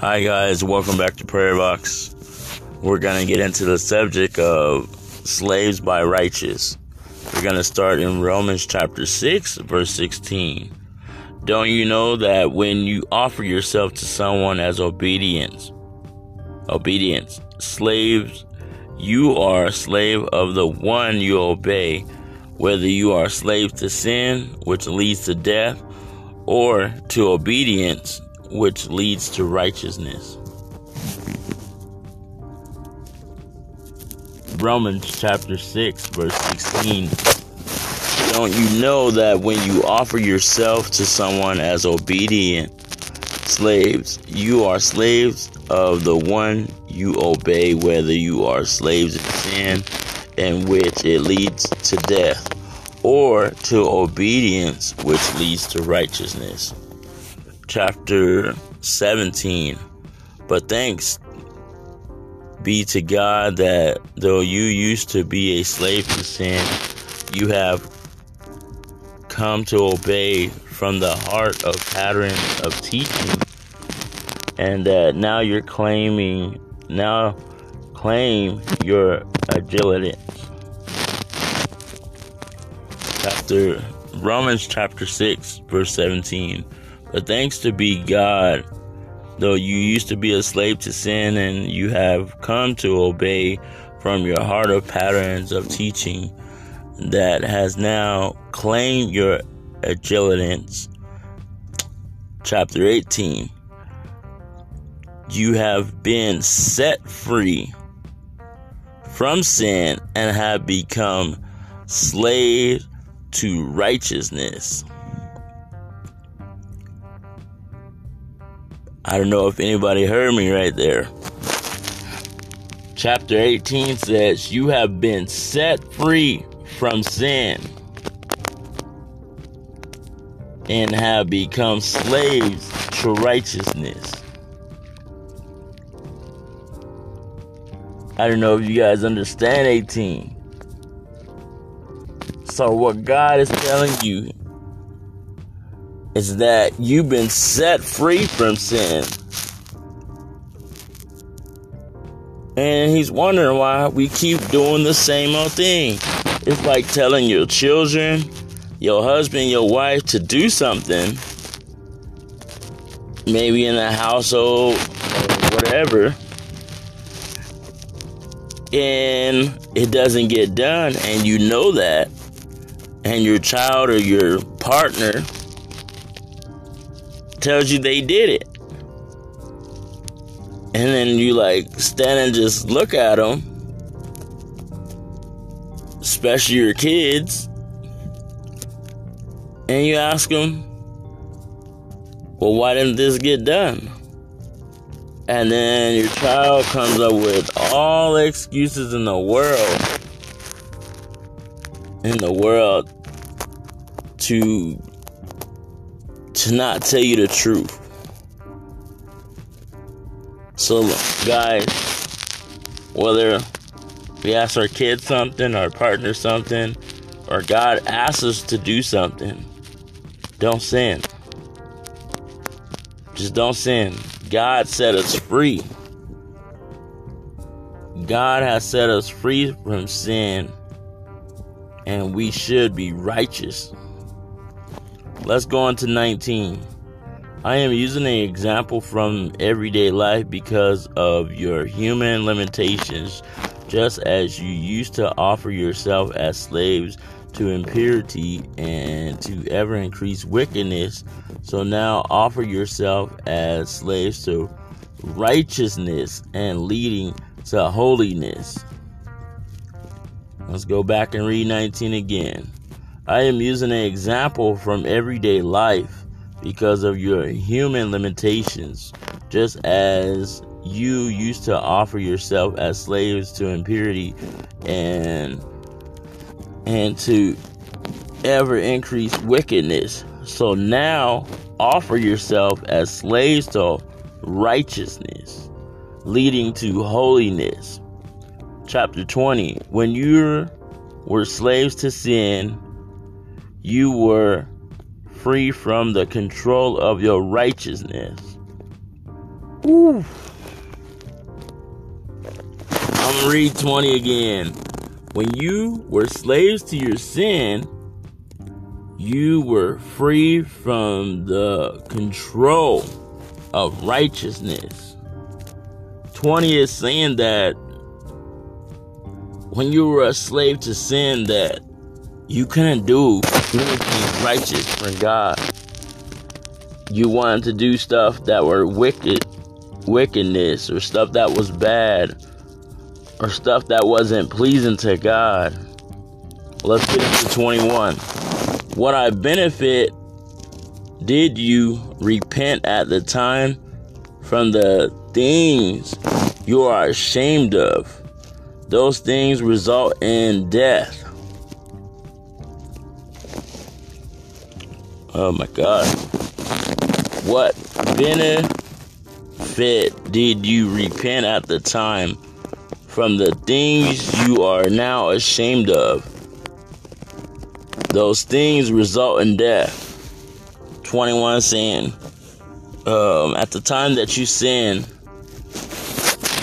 Hi, guys, welcome back to Prayer Box. We're going to get into the subject of slaves by righteous. We're going to start in Romans chapter 6, verse 16. Don't you know that when you offer yourself to someone as obedience, obedience, slaves, you are a slave of the one you obey, whether you are a slave to sin, which leads to death, or to obedience, which leads to righteousness. Romans chapter 6, verse 16. Don't you know that when you offer yourself to someone as obedient slaves, you are slaves of the one you obey, whether you are slaves of sin, in which it leads to death, or to obedience, which leads to righteousness chapter 17. But thanks be to God that though you used to be a slave to sin, you have come to obey from the heart of pattern of teaching, and that now you're claiming, now claim your agility. Chapter Romans chapter 6, verse 17. But thanks to be God, though you used to be a slave to sin and you have come to obey from your heart of patterns of teaching that has now claimed your agilitance. Chapter 18. You have been set free from sin and have become slaves to righteousness. I don't know if anybody heard me right there. Chapter 18 says, You have been set free from sin and have become slaves to righteousness. I don't know if you guys understand 18. So, what God is telling you is that you've been set free from sin. And he's wondering why we keep doing the same old thing. It's like telling your children, your husband, your wife to do something, maybe in the household or whatever, and it doesn't get done, and you know that, and your child or your partner tells you they did it. And then you like stand and just look at them, especially your kids, and you ask them, well, why didn't this get done? And then your child comes up with all the excuses in the world, in the world to to not tell you the truth. So, guys, whether we ask our kids something, our partner something, or God asks us to do something, don't sin. Just don't sin. God set us free. God has set us free from sin, and we should be righteous. Let's go on to 19. I am using an example from everyday life because of your human limitations, just as you used to offer yourself as slaves to impurity and to ever increase wickedness. So now offer yourself as slaves to righteousness and leading to holiness. Let's go back and read 19 again. I am using an example from everyday life because of your human limitations, just as you used to offer yourself as slaves to impurity and and to ever increase wickedness. So now offer yourself as slaves to righteousness, leading to holiness. Chapter 20 When you were slaves to sin, you were free from the control of your righteousness. Ooh. I'm gonna read 20 again. When you were slaves to your sin, you were free from the control of righteousness. 20 is saying that when you were a slave to sin that you couldn't do anything righteous for God. You wanted to do stuff that were wicked, wickedness, or stuff that was bad, or stuff that wasn't pleasing to God. Let's get into 21. What I benefit did you repent at the time from the things you are ashamed of? Those things result in death. Oh my God. What benefit did you repent at the time from the things you are now ashamed of? Those things result in death. 21 sin. um, at the time that you sin,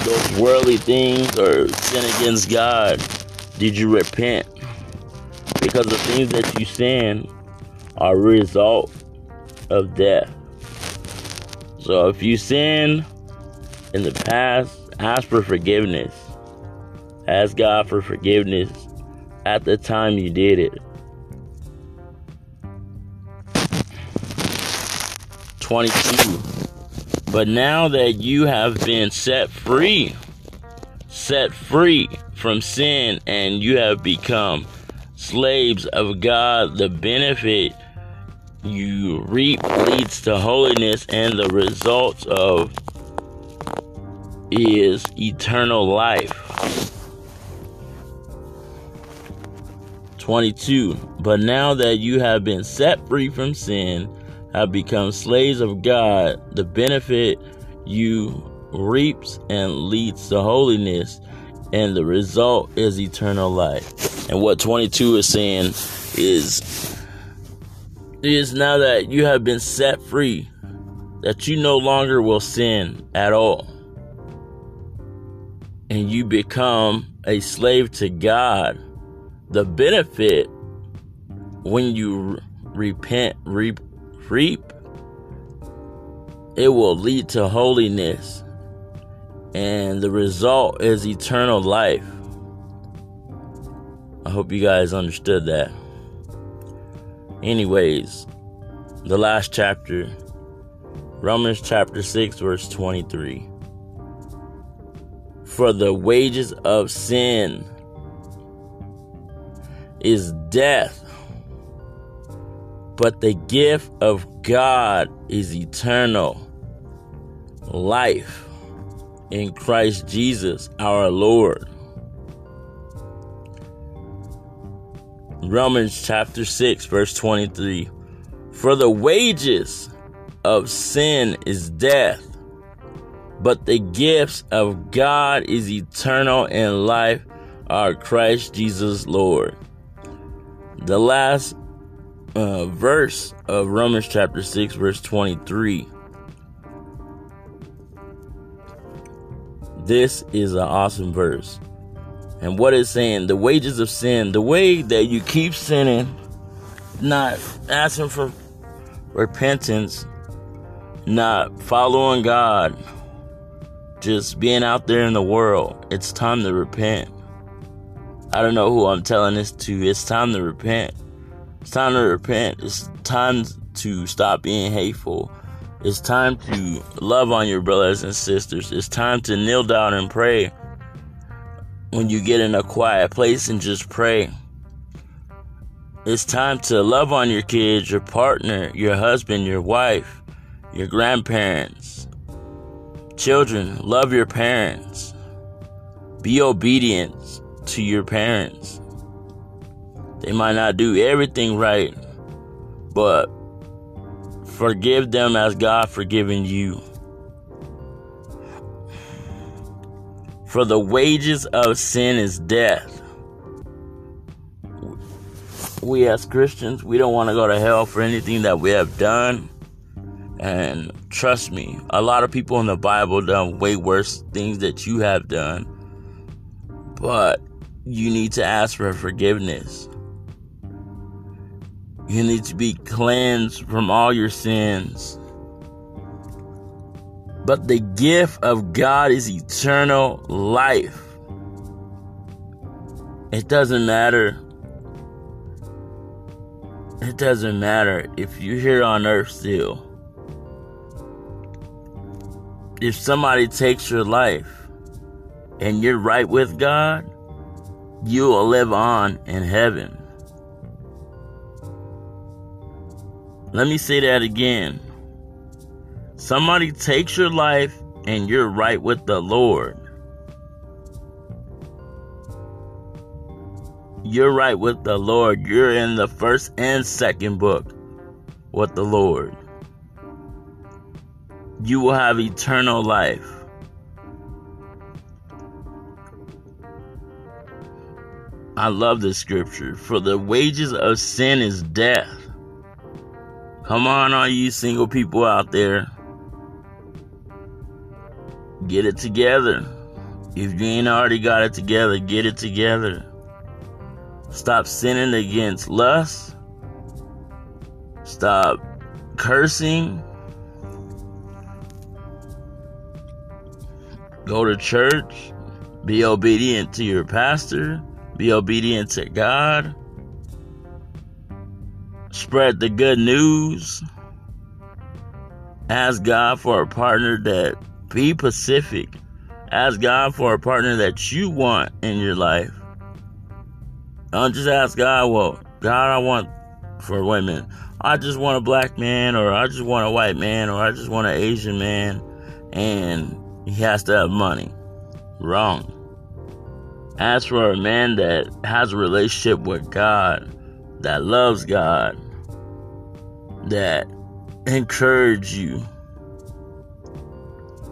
those worldly things or sin against God, did you repent? Because the things that you sin a result of death. So if you sin in the past, ask for forgiveness. Ask God for forgiveness at the time you did it. 22. But now that you have been set free, set free from sin, and you have become slaves of God, the benefit you reap leads to holiness, and the results of is eternal life. 22. But now that you have been set free from sin, have become slaves of God, the benefit you reaps and leads to holiness, and the result is eternal life. And what 22 is saying is is now that you have been set free, that you no longer will sin at all. And you become a slave to God. The benefit when you repent, reap, reap, it will lead to holiness. And the result is eternal life. I hope you guys understood that. Anyways, the last chapter, Romans chapter 6, verse 23. For the wages of sin is death, but the gift of God is eternal life in Christ Jesus our Lord. Romans chapter 6, verse 23. For the wages of sin is death, but the gifts of God is eternal and life, our Christ Jesus Lord. The last uh, verse of Romans chapter 6, verse 23. This is an awesome verse. And what it's saying, the wages of sin, the way that you keep sinning, not asking for repentance, not following God, just being out there in the world, it's time to repent. I don't know who I'm telling this to. It's time to repent. It's time to repent. It's time to stop being hateful. It's time to love on your brothers and sisters. It's time to kneel down and pray when you get in a quiet place and just pray. It's time to love on your kids, your partner, your husband, your wife, your grandparents. Children, love your parents. Be obedient to your parents. They might not do everything right, but forgive them as God forgiven you. For the wages of sin is death. We as Christians, we don't want to go to hell for anything that we have done. And trust me, a lot of people in the Bible done way worse things that you have done. But you need to ask for forgiveness. You need to be cleansed from all your sins. But the gift of God is eternal life. It doesn't matter. It doesn't matter if you're here on earth still. If somebody takes your life and you're right with God, you will live on in heaven. Let me say that again. Somebody takes your life and you're right with the Lord. You're right with the Lord. You're in the first and second book with the Lord. You will have eternal life. I love this scripture. For the wages of sin is death. Come on, all you single people out there. Get it together. If you ain't already got it together, get it together. Stop sinning against lust. Stop cursing. Go to church. Be obedient to your pastor. Be obedient to God. Spread the good news. Ask God for a partner that be pacific. Ask God for a partner that you want in your life. Don't just ask God, well, God, I want for women. I just want a black man, or I just want a white man, or I just want an Asian man, and he has to have money. Wrong. Ask for a man that has a relationship with God, that loves God, that encourage you.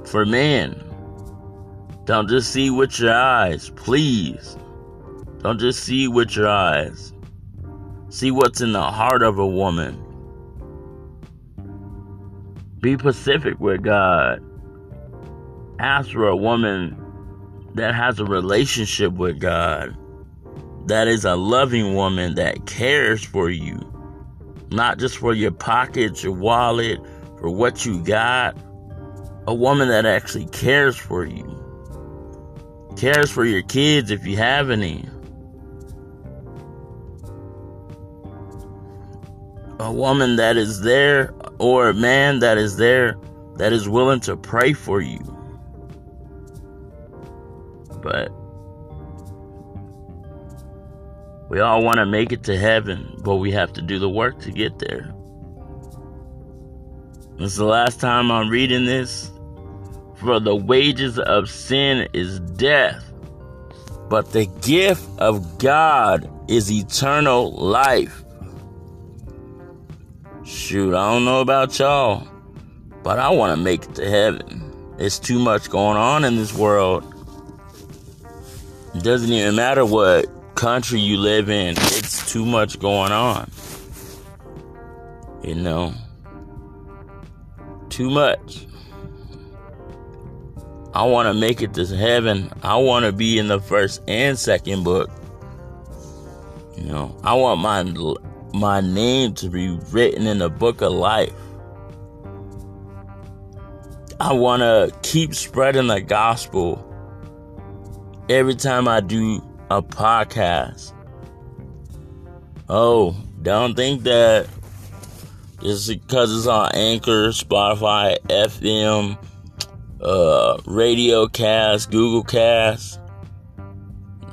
For men, don't just see with your eyes, please. Don't just see with your eyes. See what's in the heart of a woman. Be pacific with God. Ask for a woman that has a relationship with God, that is a loving woman that cares for you, not just for your pockets, your wallet, for what you got. A woman that actually cares for you, cares for your kids if you have any. A woman that is there, or a man that is there, that is willing to pray for you but we all want to make it to heaven, but we have to do the work to get there. This is the last time I'm reading this. For the wages of sin is death, but the gift of God is eternal life. Shoot, I don't know about y'all, but I want to make it to heaven. There's too much going on in this world. It doesn't even matter what country you live in, it's too much going on. You know? Too much. I want to make it to heaven. I want to be in the first and second book. You know, I want my my name to be written in the book of life. I want to keep spreading the gospel every time I do a podcast. Oh, don't think that just because it's on Anchor, Spotify, FM, uh, Radio Cast, Google Cast,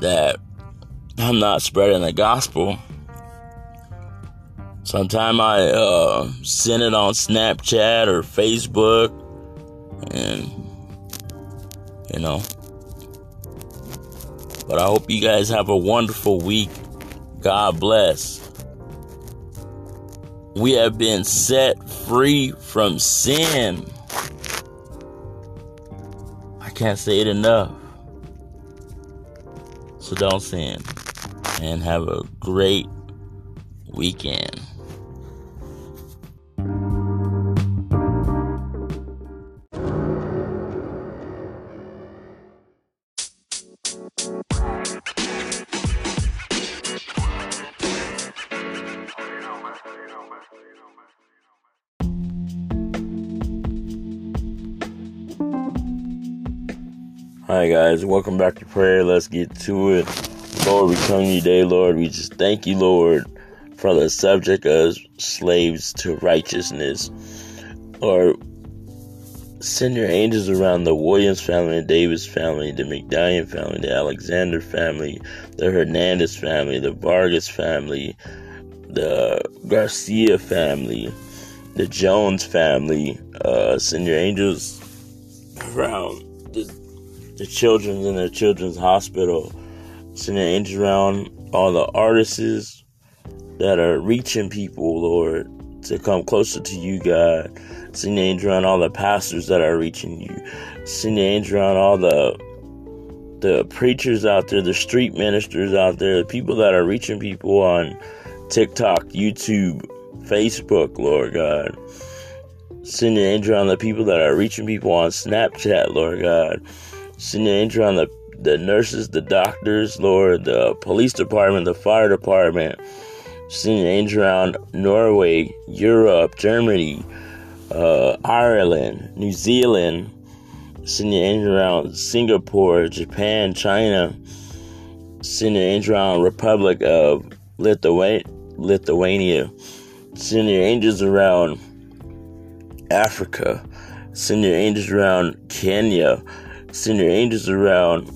that I'm not spreading the gospel. Sometimes I uh, send it on Snapchat or Facebook, and you know. But I hope you guys have a wonderful week. God bless. We have been set free from sin. Can't say it enough. So don't sin. And have a great weekend. Guys, welcome back to prayer. Let's get to it. Lord, we come to you today, Lord. We just thank you, Lord, for the subject of slaves to righteousness. Lord, send your angels around the Williams family, the Davis family, the McDaniel family, the Alexander family, the Hernandez family, the Vargas family, the Garcia family, the Jones family. Uh, send your angels around the, the children in the children's hospital. Send your angels around all the artists that are reaching people, Lord, to come closer to you, God. Send your angel around all the pastors that are reaching you. Send your angel around all the the preachers out there, the street ministers out there, the people that are reaching people on TikTok, YouTube, Facebook, Lord God. Send your angel on the people that are reaching people on Snapchat, Lord God. Your angel on the, the nurses, the doctors, Lord, the police department, the fire department. Your angel around Norway, Europe, Germany, uh, Ireland, New Zealand. Your angel around Singapore, Japan, China. Your angel around Republic of Lithuania. Lithuania. Send your angels around Africa. Send your angels around Kenya. Send your angels around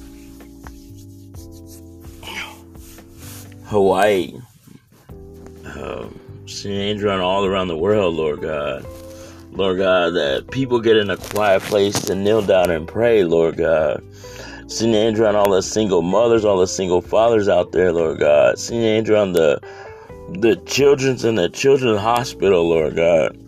Hawaii. Uh, send your angels around all around the world, Lord God. Lord God, that people get in a quiet place to kneel down and pray, Lord God. Send your angel around all the single mothers, all the single fathers out there, Lord God. Send your angel around the the children's in the children's hospital, Lord God.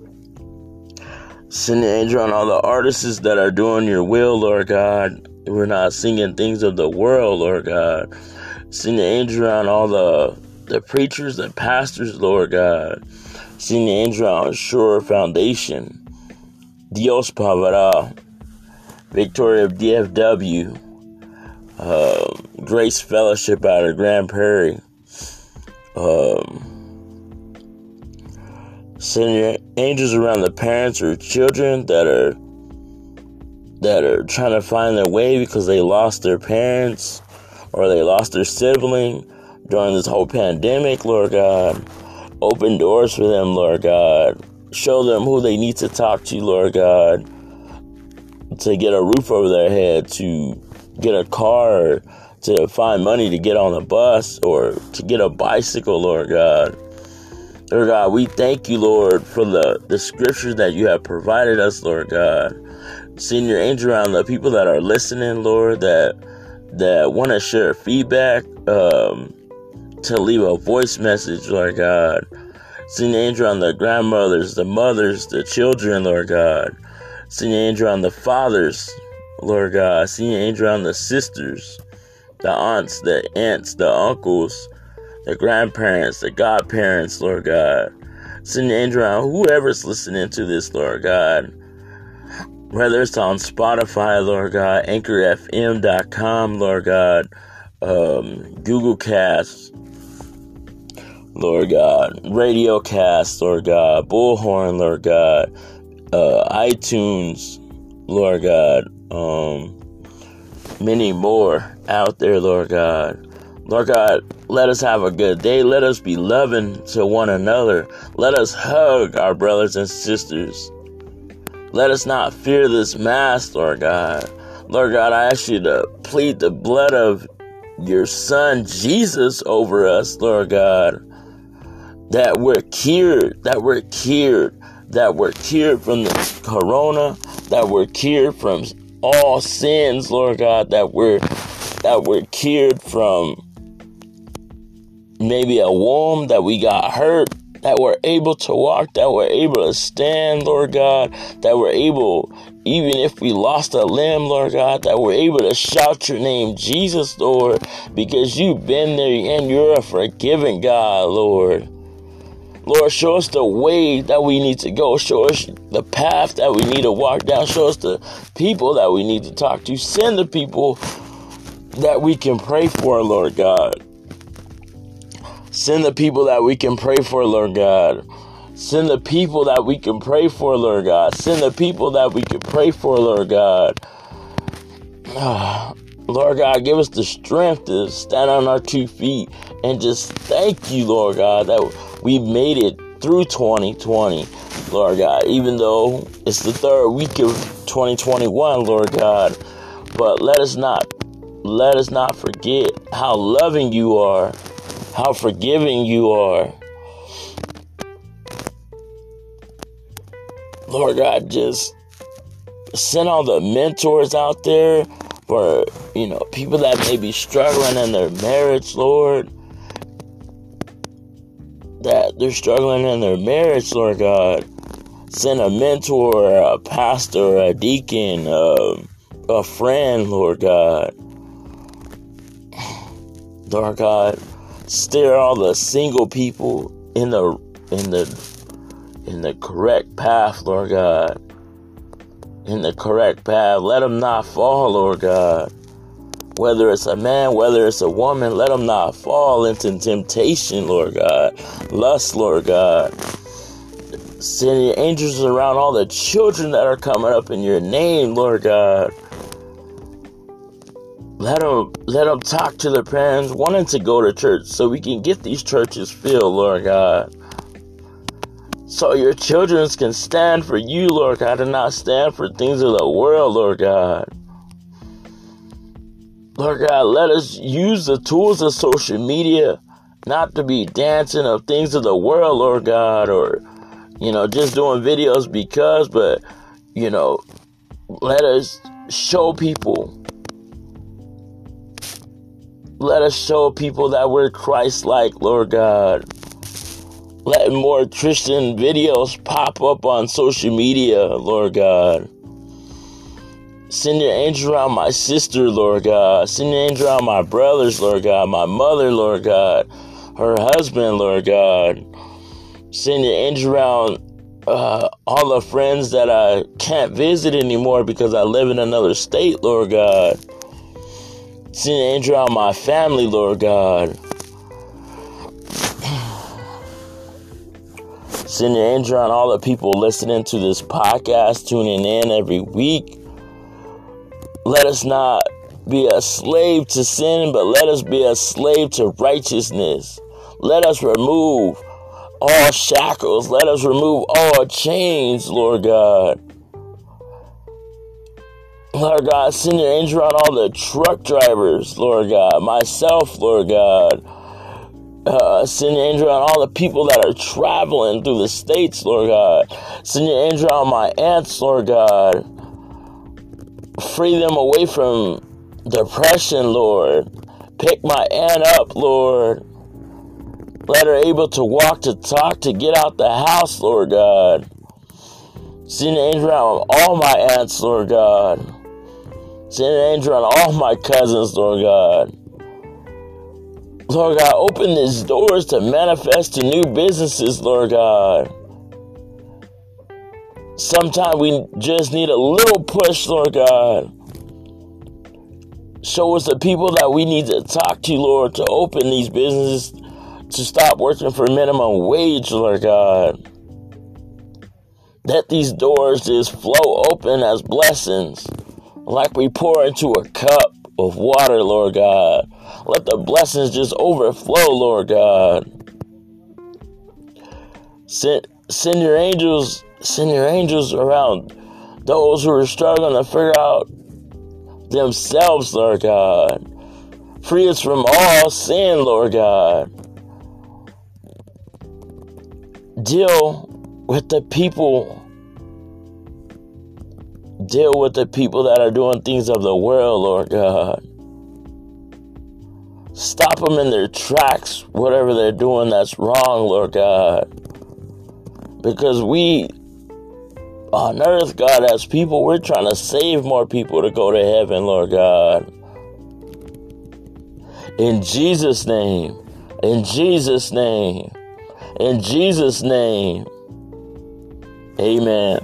Send the angel on all the artists that are doing your will, Lord God. We're not singing things of the world, Lord God. Send the angel on all the the preachers and pastors, Lord God. Send the angel on Shore Foundation. Dios Pavara. Victoria of DFW. Uh, Grace Fellowship out of Grand Prairie um, send your angels around the parents or children that are that are trying to find their way because they lost their parents or they lost their sibling during this whole pandemic, Lord God. Open doors for them, Lord God. Show them who they need to talk to, Lord God, to get a roof over their head, to get a car, to find money to get on a bus or to get a bicycle, Lord God. Lord God, we thank you, Lord, for the, the scriptures that you have provided us, Lord God. Send your angel around the people that are listening, Lord, that that want to share feedback, um, to leave a voice message, Lord God. Send your angel on the grandmothers, the mothers, the children, Lord God. Send your angel on the fathers, Lord God. Send your angel on the sisters the aunts, the aunts, the uncles, the grandparents, the godparents, Lord God. Send your angel around whoever's listening to this, Lord God. Whether it's on Spotify, Lord God, AnchorFM.com, Lord God, um, Google Cast, Lord God, Radio Cast, Lord God, Bullhorn, Lord God, uh, iTunes, Lord God, um, many more out there, Lord God. Lord God, let us have a good day. Let us be loving to one another. Let us hug our brothers and sisters. Let us not fear this mask, Lord God. Lord God, I ask you to plead the blood of your son Jesus over us, Lord God. That we're cured, that we're cured, that we're cured from the corona, that we're cured from all sins, Lord God, that we're that we're cured from maybe a womb that we got hurt, that we're able to walk, that we're able to stand, Lord God, that we're able, even if we lost a limb, Lord God, that we're able to shout your name, Jesus, Lord, because you've been there and you're a forgiving God, Lord. Lord, show us the way that we need to go. Show us the path that we need to walk down. Show us the people that we need to talk to. Send the people that we can pray for, Lord God. Send the people that we can pray for, Lord God. Send the people that we can pray for, Lord God. Send the people that we can pray for, Lord God. Lord God, give us the strength to stand on our two feet and just thank you, Lord God, that we made it through 2020, Lord God, even though it's the third week of 2021, Lord God. But let us not let us not forget how loving you are, how forgiving you are. Lord God, just send all the mentors out there for, you know, people that may be struggling in their marriage, Lord. That they're struggling in their marriage, Lord God. Send a mentor, a pastor, a deacon, uh, a friend, Lord God. Lord God, steer all the single people in the in the in the correct path, Lord God. In the correct path. Let them not fall, Lord God. Whether it's a man, whether it's a woman, let them not fall into temptation, Lord God. Lust, Lord God. Send your angels around all the children that are coming up in your name, Lord God. Let them, let them talk to their parents wanting to go to church so we can get these churches filled, Lord God. So your children can stand for you, Lord God, and not stand for things of the world, Lord God. Lord God, let us use the tools of social media not to be dancing of things of the world, Lord God, or, you know, just doing videos because, but, you know, let us show people let us show people that we're Christ like, Lord God. Let more Christian videos pop up on social media, Lord God. Send your angel around my sister, Lord God. Send your angel around my brothers, Lord God. My mother, Lord God. Her husband, Lord God. Send your angel around uh, all the friends that I can't visit anymore because I live in another state, Lord God. Send an angel on my family, Lord God. Send your angel on all the people listening to this podcast, tuning in every week. Let us not be a slave to sin, but let us be a slave to righteousness. Let us remove all shackles. Let us remove all chains, Lord God. Lord God, send your angel on all the truck drivers, Lord God, myself, Lord God. Uh, send your angel on all the people that are traveling through the states, Lord God. Send your angel on my aunts, Lord God. Free them away from depression, Lord. Pick my aunt up, Lord. Let her able to walk, to talk, to get out the house, Lord God. Send an angel on all my aunts, Lord God. Send an angel on all my cousins, Lord God. Lord God, open these doors to manifest to new businesses, Lord God. Sometimes we just need a little push, Lord God. Show us the people that we need to talk to, Lord, to open these businesses, to stop working for minimum wage, Lord God. Let these doors just flow open as blessings like we pour into a cup of water, Lord God. Let the blessings just overflow, Lord God. Send, send your angels, send your angels around those who are struggling to figure out themselves, Lord God. Free us from all sin, Lord God. Deal with the people Deal with the people that are doing things of the world, Lord God. Stop them in their tracks, whatever they're doing that's wrong, Lord God. Because we on earth, God, as people, we're trying to save more people to go to heaven, Lord God. In Jesus' name, in Jesus' name, in Jesus' name, amen.